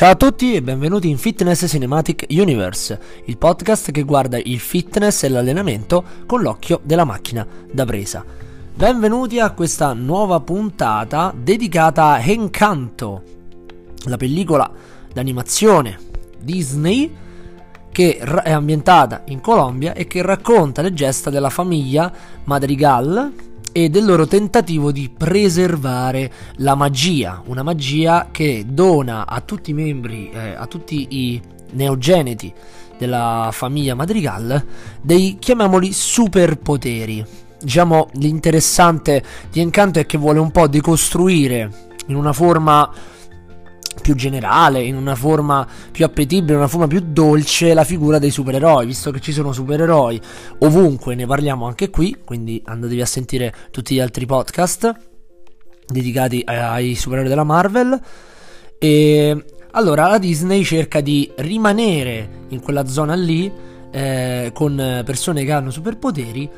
Ciao a tutti e benvenuti in Fitness Cinematic Universe, il podcast che guarda il fitness e l'allenamento con l'occhio della macchina da presa. Benvenuti a questa nuova puntata dedicata a Encanto, la pellicola d'animazione Disney che è ambientata in Colombia e che racconta le gesta della famiglia Madrigal e del loro tentativo di preservare la magia, una magia che dona a tutti i membri, eh, a tutti i neogeneti della famiglia Madrigal dei chiamiamoli superpoteri. Diciamo l'interessante di Encanto è che vuole un po' decostruire in una forma più generale, in una forma più appetibile, in una forma più dolce la figura dei supereroi, visto che ci sono supereroi ovunque, ne parliamo anche qui, quindi andatevi a sentire tutti gli altri podcast dedicati ai supereroi della Marvel. E allora la Disney cerca di rimanere in quella zona lì eh, con persone che hanno superpoteri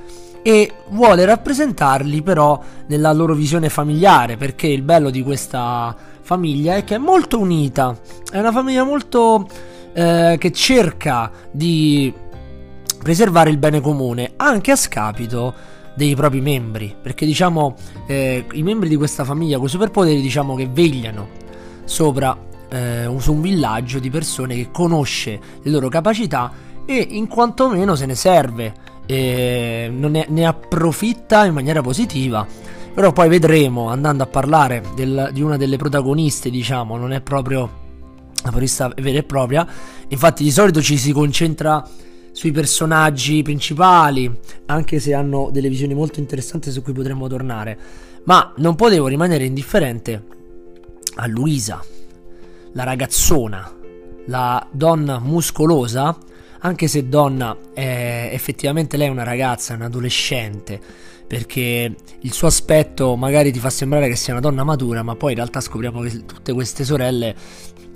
e vuole rappresentarli però nella loro visione familiare perché il bello di questa famiglia è che è molto unita è una famiglia molto eh, che cerca di preservare il bene comune anche a scapito dei propri membri perché diciamo eh, i membri di questa famiglia con i superpoteri diciamo che vegliano sopra eh, su un villaggio di persone che conosce le loro capacità e in quanto meno se ne serve e ne, ne approfitta in maniera positiva. Però poi vedremo, andando a parlare del, di una delle protagoniste, diciamo, non è proprio la protagonista vera e propria. Infatti di solito ci si concentra sui personaggi principali, anche se hanno delle visioni molto interessanti su cui potremmo tornare. Ma non potevo rimanere indifferente a Luisa, la ragazzona, la donna muscolosa anche se donna è effettivamente lei è una ragazza, un'adolescente, perché il suo aspetto magari ti fa sembrare che sia una donna matura, ma poi in realtà scopriamo che tutte queste sorelle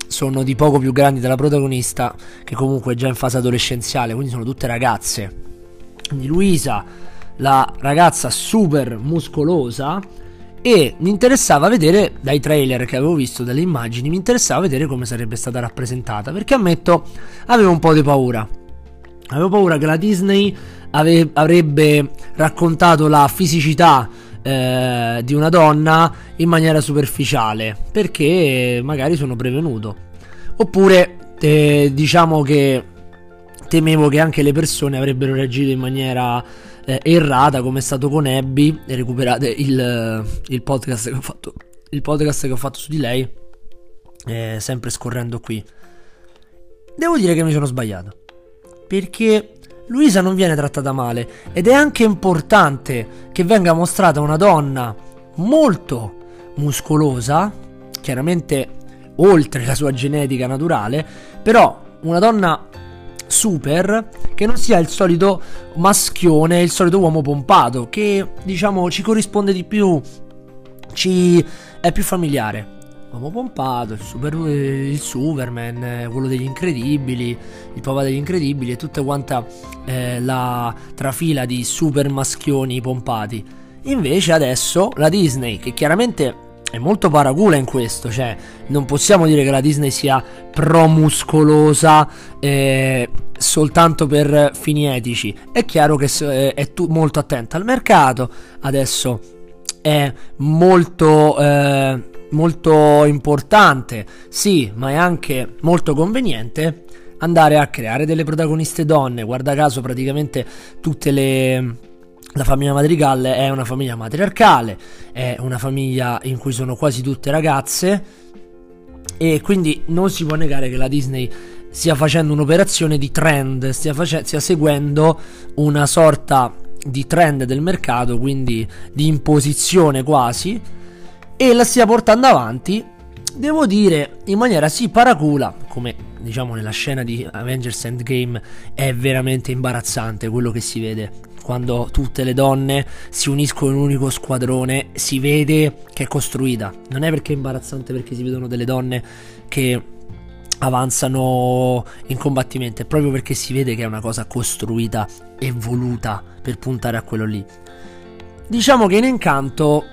sono di poco più grandi della protagonista, che comunque è già in fase adolescenziale, quindi sono tutte ragazze. Quindi Luisa, la ragazza super muscolosa, e mi interessava vedere dai trailer che avevo visto, dalle immagini, mi interessava vedere come sarebbe stata rappresentata, perché ammetto avevo un po' di paura. Avevo paura che la Disney ave- avrebbe raccontato la fisicità eh, di una donna in maniera superficiale, perché magari sono prevenuto. Oppure eh, diciamo che temevo che anche le persone avrebbero reagito in maniera eh, errata come è stato con Abby. E recuperate il, il, podcast che ho fatto il podcast che ho fatto su di lei eh, sempre scorrendo qui. Devo dire che mi sono sbagliato. Perché Luisa non viene trattata male ed è anche importante che venga mostrata una donna molto muscolosa chiaramente oltre la sua genetica naturale però una donna super che non sia il solito maschione, il solito uomo pompato, che diciamo ci corrisponde di più, ci è più familiare. Uomo pompato, il, super, il Superman, quello degli incredibili, il papà degli incredibili e tutta quanta eh, la trafila di super maschioni pompati. Invece adesso la Disney, che chiaramente è molto paracula in questo, cioè non possiamo dire che la Disney sia promuscolosa eh, soltanto per fini etici. È chiaro che eh, è tu- molto attenta al mercato, adesso è molto, eh, molto importante, sì, ma è anche molto conveniente andare a creare delle protagoniste donne. Guarda caso praticamente tutte le la famiglia Madrigal è una famiglia matriarcale, è una famiglia in cui sono quasi tutte ragazze e quindi non si può negare che la Disney stia facendo un'operazione di trend, stia, face- stia seguendo una sorta di trend del mercato, quindi di imposizione quasi, e la stia portando avanti, devo dire, in maniera sì paracula, come diciamo nella scena di Avengers Endgame è veramente imbarazzante quello che si vede quando tutte le donne si uniscono in un unico squadrone, si vede che è costruita. Non è perché è imbarazzante perché si vedono delle donne che avanzano in combattimento, è proprio perché si vede che è una cosa costruita e voluta per puntare a quello lì. Diciamo che in Incanto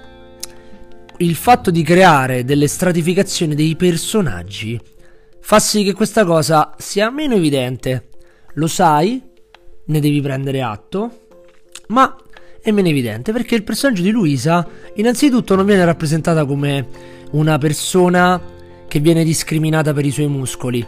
il fatto di creare delle stratificazioni dei personaggi fa sì che questa cosa sia meno evidente. Lo sai, ne devi prendere atto, ma è meno evidente perché il personaggio di Luisa innanzitutto non viene rappresentata come una persona che viene discriminata per i suoi muscoli.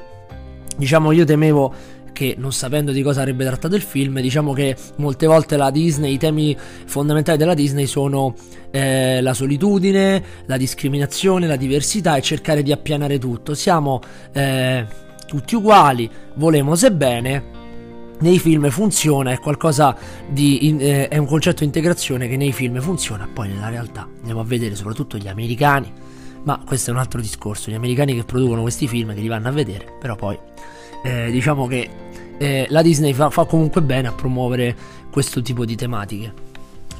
Diciamo, io temevo che non sapendo di cosa avrebbe trattato il film, diciamo che molte volte la Disney, i temi fondamentali della Disney sono eh, la solitudine, la discriminazione, la diversità e cercare di appianare tutto. Siamo eh, tutti uguali, volemo se bene. Nei film funziona, è qualcosa di. Eh, è un concetto di integrazione che nei film funziona, poi nella realtà andiamo a vedere soprattutto gli americani. Ma questo è un altro discorso. Gli americani che producono questi film, che li vanno a vedere, però poi eh, diciamo che eh, la Disney fa, fa comunque bene a promuovere questo tipo di tematiche.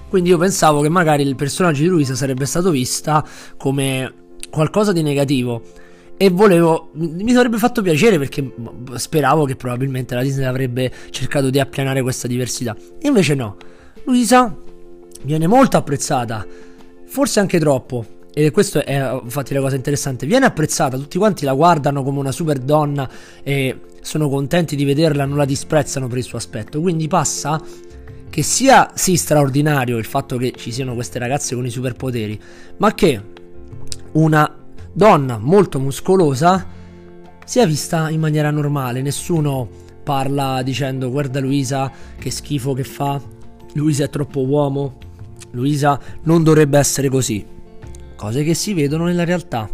Quindi io pensavo che magari il personaggio di Luisa sarebbe stato vista come qualcosa di negativo e volevo mi sarebbe fatto piacere perché speravo che probabilmente la Disney avrebbe cercato di appianare questa diversità. Invece no. Luisa viene molto apprezzata, forse anche troppo. E questo è infatti la cosa interessante. Viene apprezzata, tutti quanti la guardano come una super donna e sono contenti di vederla, non la disprezzano per il suo aspetto. Quindi passa che sia sì straordinario il fatto che ci siano queste ragazze con i superpoteri, ma che una donna molto muscolosa sia vista in maniera normale. Nessuno parla dicendo guarda Luisa che schifo che fa, Luisa è troppo uomo, Luisa non dovrebbe essere così. Cose che si vedono nella realtà,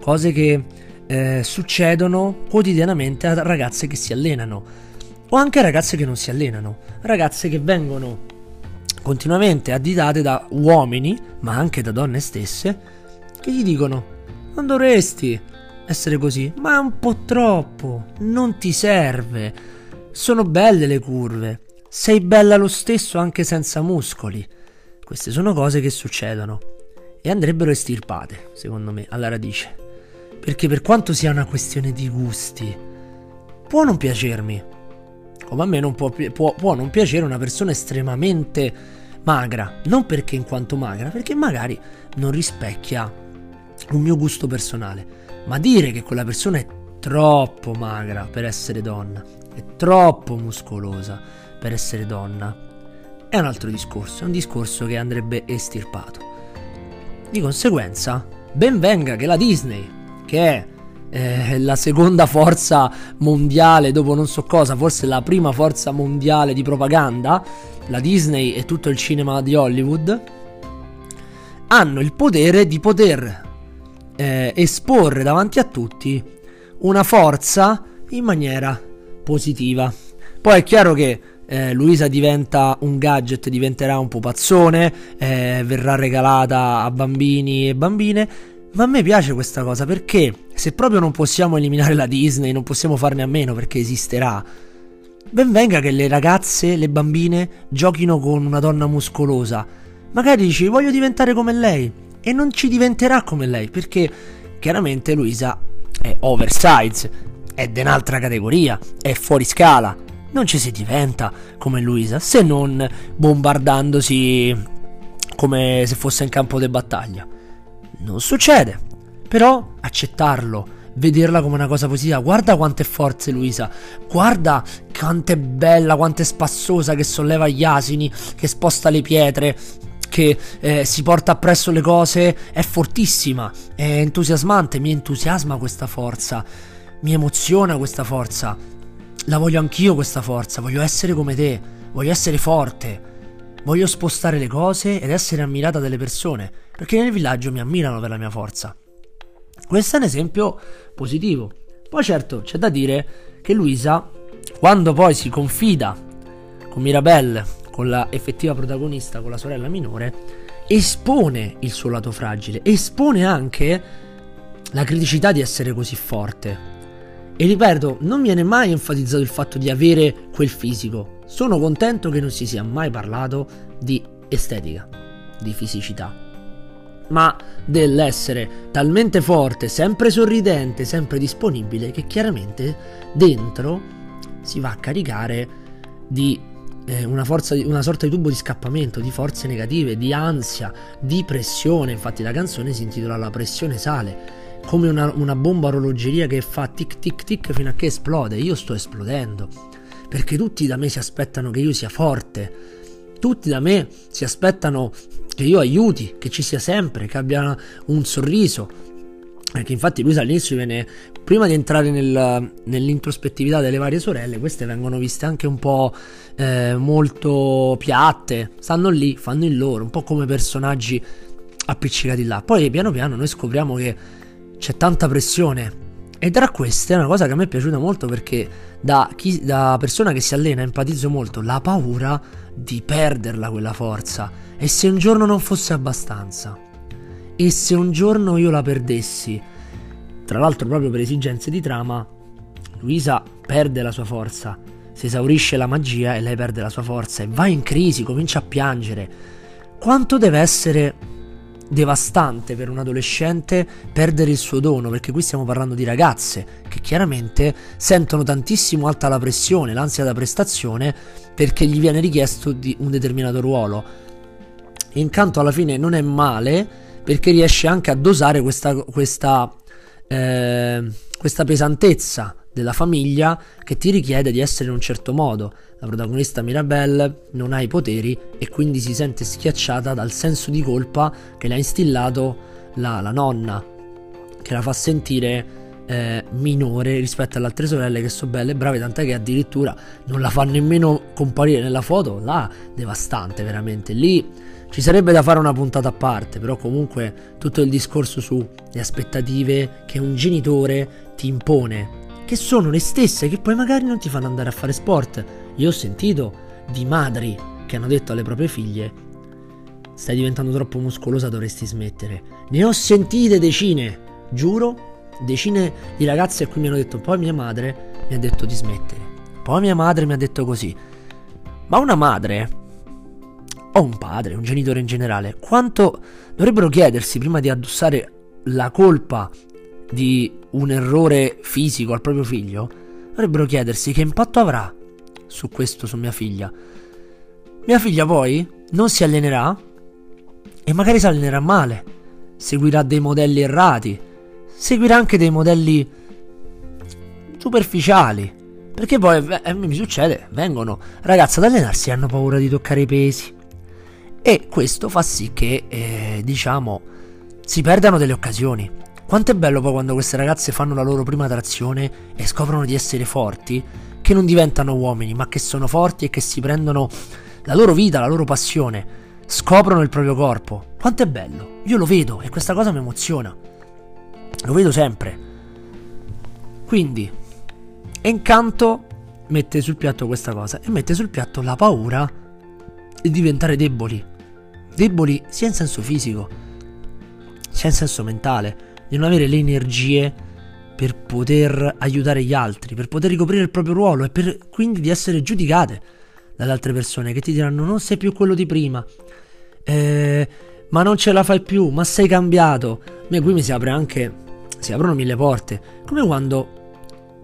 cose che eh, succedono quotidianamente a ragazze che si allenano o anche ragazze che non si allenano, ragazze che vengono continuamente additate da uomini, ma anche da donne stesse, che gli dicono non dovresti essere così, ma è un po' troppo, non ti serve, sono belle le curve, sei bella lo stesso anche senza muscoli. Queste sono cose che succedono e andrebbero estirpate, secondo me, alla radice. Perché per quanto sia una questione di gusti, può non piacermi. Come a me non può, può, può non piacere una persona estremamente magra. Non perché in quanto magra, perché magari non rispecchia un mio gusto personale. Ma dire che quella persona è troppo magra per essere donna, è troppo muscolosa per essere donna, è un altro discorso, è un discorso che andrebbe estirpato. Di conseguenza, ben venga che la Disney che è eh, la seconda forza mondiale dopo non so cosa, forse la prima forza mondiale di propaganda, la Disney e tutto il cinema di Hollywood, hanno il potere di poter eh, esporre davanti a tutti una forza in maniera positiva. Poi è chiaro che eh, Luisa diventa un gadget, diventerà un pupazzone, eh, verrà regalata a bambini e bambine ma a me piace questa cosa perché se proprio non possiamo eliminare la Disney, non possiamo farne a meno perché esisterà, ben venga che le ragazze, le bambine giochino con una donna muscolosa. Magari dici voglio diventare come lei e non ci diventerà come lei perché chiaramente Luisa è oversize, è di categoria, è fuori scala. Non ci si diventa come Luisa se non bombardandosi come se fosse in campo di battaglia non succede. Però accettarlo, vederla come una cosa positiva. Guarda quante forze Luisa, guarda quanto è bella, quanto è spassosa che solleva gli asini, che sposta le pietre, che eh, si porta appresso le cose, è fortissima, è entusiasmante, mi entusiasma questa forza, mi emoziona questa forza. La voglio anch'io questa forza, voglio essere come te, voglio essere forte. Voglio spostare le cose ed essere ammirata dalle persone, perché nel villaggio mi ammirano per la mia forza. Questo è un esempio positivo. Poi certo, c'è da dire che Luisa, quando poi si confida con Mirabelle, con la effettiva protagonista, con la sorella minore, espone il suo lato fragile, espone anche la criticità di essere così forte. E ripeto, non viene mai enfatizzato il fatto di avere quel fisico, sono contento che non si sia mai parlato di estetica, di fisicità, ma dell'essere talmente forte, sempre sorridente, sempre disponibile, che chiaramente dentro si va a caricare di eh, una, forza, una sorta di tubo di scappamento, di forze negative, di ansia, di pressione. Infatti la canzone si intitola La pressione sale. come una, una bomba orologeria che fa tic tic tic fino a che esplode. Io sto esplodendo. Perché tutti da me si aspettano che io sia forte. Tutti da me si aspettano che io aiuti, che ci sia sempre, che abbia un sorriso. Perché infatti lui all'inizio viene, prima di entrare nel, nell'introspettività delle varie sorelle, queste vengono viste anche un po' eh, molto piatte, stanno lì, fanno il loro, un po' come personaggi appiccicati là. Poi piano piano noi scopriamo che c'è tanta pressione. E tra queste è una cosa che a me è piaciuta molto perché da, chi, da persona che si allena empatizzo molto la paura di perderla quella forza. E se un giorno non fosse abbastanza? E se un giorno io la perdessi? Tra l'altro proprio per esigenze di trama, Luisa perde la sua forza, si esaurisce la magia e lei perde la sua forza e va in crisi, comincia a piangere. Quanto deve essere devastante per un adolescente perdere il suo dono, perché qui stiamo parlando di ragazze che chiaramente sentono tantissimo alta la pressione, l'ansia da prestazione, perché gli viene richiesto di un determinato ruolo. Incanto alla fine non è male, perché riesce anche a dosare questa, questa, eh, questa pesantezza della famiglia che ti richiede di essere in un certo modo. La protagonista Mirabelle non ha i poteri e quindi si sente schiacciata dal senso di colpa che le ha instillato la, la nonna, che la fa sentire eh, minore rispetto alle altre sorelle che sono belle e brave, tant'è che addirittura non la fa nemmeno comparire nella foto, là devastante veramente. Lì ci sarebbe da fare una puntata a parte, però comunque tutto il discorso sulle aspettative che un genitore ti impone che sono le stesse che poi magari non ti fanno andare a fare sport. Io ho sentito di madri che hanno detto alle proprie figlie stai diventando troppo muscolosa, dovresti smettere. Ne ho sentite decine, giuro, decine di ragazze a cui mi hanno detto poi mia madre mi ha detto di smettere. Poi mia madre mi ha detto così. Ma una madre o un padre, un genitore in generale, quanto dovrebbero chiedersi prima di addossare la colpa di un errore fisico al proprio figlio, dovrebbero chiedersi che impatto avrà su questo su mia figlia. Mia figlia poi non si allenerà e magari si allenerà male, seguirà dei modelli errati, seguirà anche dei modelli superficiali. Perché poi eh, mi succede, vengono ragazze ad allenarsi e hanno paura di toccare i pesi. E questo fa sì che, eh, diciamo, si perdano delle occasioni. Quanto è bello poi quando queste ragazze fanno la loro prima trazione e scoprono di essere forti, che non diventano uomini, ma che sono forti e che si prendono la loro vita, la loro passione, scoprono il proprio corpo. Quanto è bello! Io lo vedo e questa cosa mi emoziona. Lo vedo sempre. Quindi, Encanto mette sul piatto questa cosa e mette sul piatto la paura di diventare deboli. Deboli sia in senso fisico, sia in senso mentale di non avere le energie per poter aiutare gli altri, per poter ricoprire il proprio ruolo e per quindi di essere giudicate dalle altre persone che ti diranno non sei più quello di prima, eh, ma non ce la fai più, ma sei cambiato. Me qui mi si apre anche, si aprono mille porte, come quando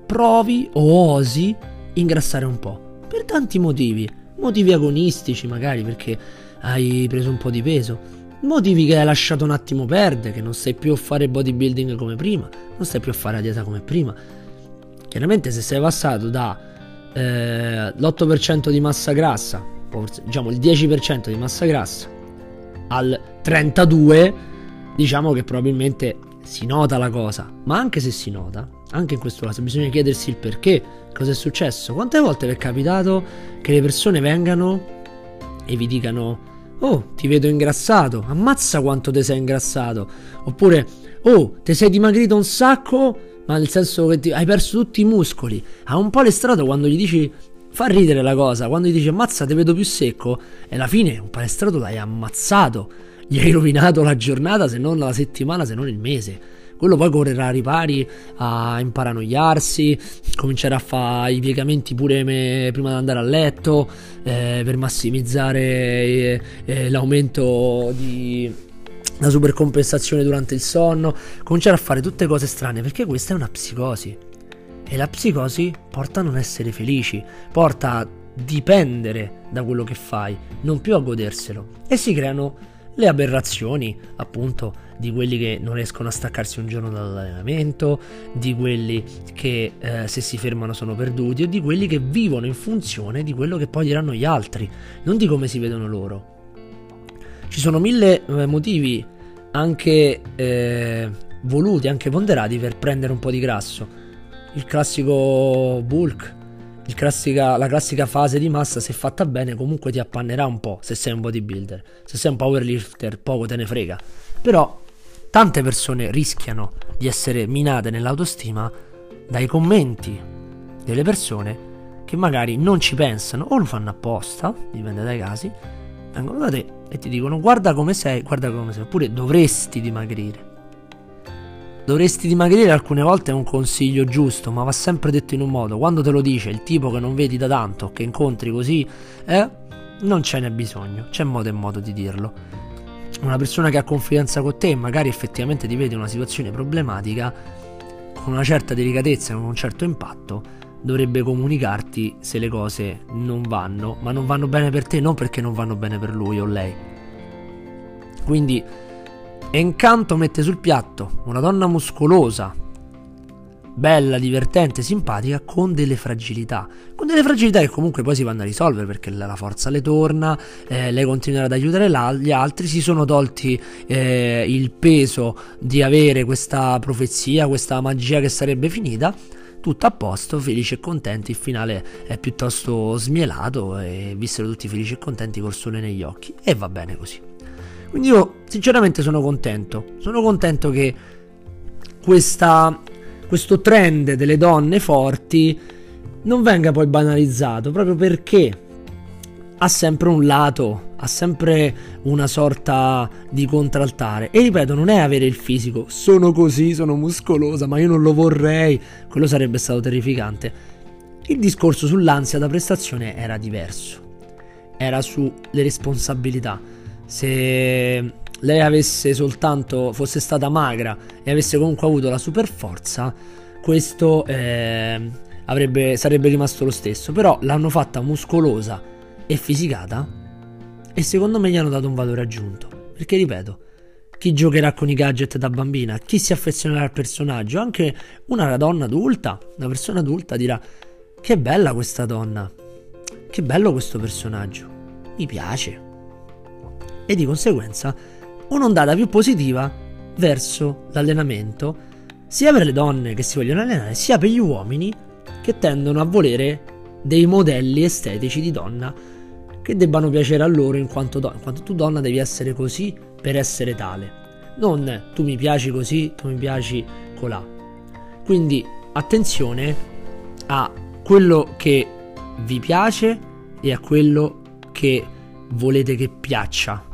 provi o osi ingrassare un po', per tanti motivi, motivi agonistici magari perché hai preso un po' di peso, motivi che hai lasciato un attimo perdere, che non sai più fare bodybuilding come prima, non sai più fare la dieta come prima. Chiaramente se sei passato da eh, l'8% di massa grassa, diciamo il 10% di massa grassa, al 32%, diciamo che probabilmente si nota la cosa. Ma anche se si nota, anche in questo caso bisogna chiedersi il perché, cosa è successo. Quante volte vi è capitato che le persone vengano e vi dicano Oh, ti vedo ingrassato. Ammazza quanto ti sei ingrassato. Oppure, oh, ti sei dimagrito un sacco, ma nel senso che ti, hai perso tutti i muscoli. Ha un po' palestrato quando gli dici fa ridere la cosa. Quando gli dici ammazza, ti vedo più secco. E alla fine un palestrato l'hai ammazzato. Gli hai rovinato la giornata, se non la settimana, se non il mese. Quello poi correrà a ripari a imparanoiarsi, comincerà a fare i piegamenti pure me, prima di andare a letto eh, per massimizzare eh, eh, l'aumento di la supercompensazione durante il sonno, cominciare a fare tutte cose strane perché questa è una psicosi. E la psicosi porta a non essere felici, porta a dipendere da quello che fai, non più a goderselo. E si creano le aberrazioni, appunto, di quelli che non riescono a staccarsi un giorno dall'allenamento, di quelli che eh, se si fermano sono perduti o di quelli che vivono in funzione di quello che poi diranno gli altri, non di come si vedono loro. Ci sono mille eh, motivi anche eh, voluti, anche ponderati per prendere un po' di grasso. Il classico bulk, classica, la classica fase di massa, se fatta bene, comunque ti appannerà un po' se sei un bodybuilder. Se sei un powerlifter, poco te ne frega. Però tante persone rischiano di essere minate nell'autostima dai commenti delle persone che magari non ci pensano o lo fanno apposta, dipende dai casi, vengono da te e ti dicono guarda come sei, guarda come sei, oppure dovresti dimagrire. Dovresti dimagrire alcune volte è un consiglio giusto, ma va sempre detto in un modo. Quando te lo dice il tipo che non vedi da tanto, che incontri così, eh, non ce n'è bisogno, c'è modo e modo di dirlo. Una persona che ha confidenza con te, magari effettivamente ti vede in una situazione problematica, con una certa delicatezza, con un certo impatto, dovrebbe comunicarti se le cose non vanno, ma non vanno bene per te, non perché non vanno bene per lui o lei. Quindi e incanto mette sul piatto una donna muscolosa, bella, divertente, simpatica, con delle fragilità. Con delle fragilità che comunque poi si vanno a risolvere perché la forza le torna, eh, lei continuerà ad aiutare gli altri, si sono tolti eh, il peso di avere questa profezia, questa magia che sarebbe finita. Tutto a posto, felici e contenti, il finale è piuttosto smielato e vissero tutti felici e contenti col sole negli occhi e va bene così. Quindi io sinceramente sono contento. Sono contento che questa, questo trend delle donne forti non venga poi banalizzato, proprio perché ha sempre un lato, ha sempre una sorta di contraltare. E ripeto, non è avere il fisico, sono così, sono muscolosa, ma io non lo vorrei, quello sarebbe stato terrificante. Il discorso sull'ansia da prestazione era diverso, era sulle responsabilità se lei avesse soltanto fosse stata magra e avesse comunque avuto la super forza, questo eh, avrebbe, sarebbe rimasto lo stesso. Però l'hanno fatta muscolosa e fisicata e secondo me gli hanno dato un valore aggiunto. Perché ripeto, chi giocherà con i gadget da bambina, chi si affezionerà al personaggio, anche una donna adulta, una persona adulta dirà che bella questa donna, che bello questo personaggio, mi piace. E di conseguenza un'ondata più positiva verso l'allenamento sia per le donne che si vogliono allenare sia per gli uomini che tendono a volere dei modelli estetici di donna che debbano piacere a loro in quanto, do- in quanto tu donna devi essere così per essere tale. Non tu mi piaci così tu mi piaci colà. Quindi attenzione a quello che vi piace e a quello che volete che piaccia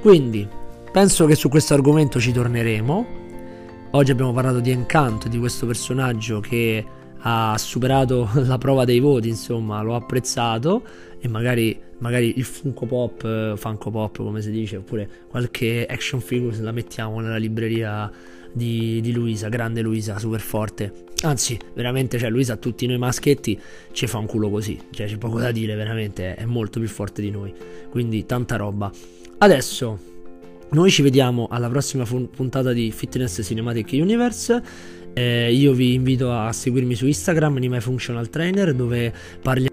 quindi, penso che su questo argomento ci torneremo. Oggi abbiamo parlato di Encanto, di questo personaggio che ha superato la prova dei voti, insomma, l'ho apprezzato e magari, magari il Funko Pop, eh, Funko Pop come si dice, oppure qualche action figure la mettiamo nella libreria di, di, Luisa, grande Luisa, super forte. Anzi, veramente, cioè, Luisa a tutti noi maschetti ci fa un culo così, cioè c'è poco da dire, veramente, è molto più forte di noi. Quindi tanta roba. Adesso noi ci vediamo alla prossima puntata di Fitness Cinematic Universe. Eh, io vi invito a seguirmi su Instagram, Anime Functional Trainer, dove parliamo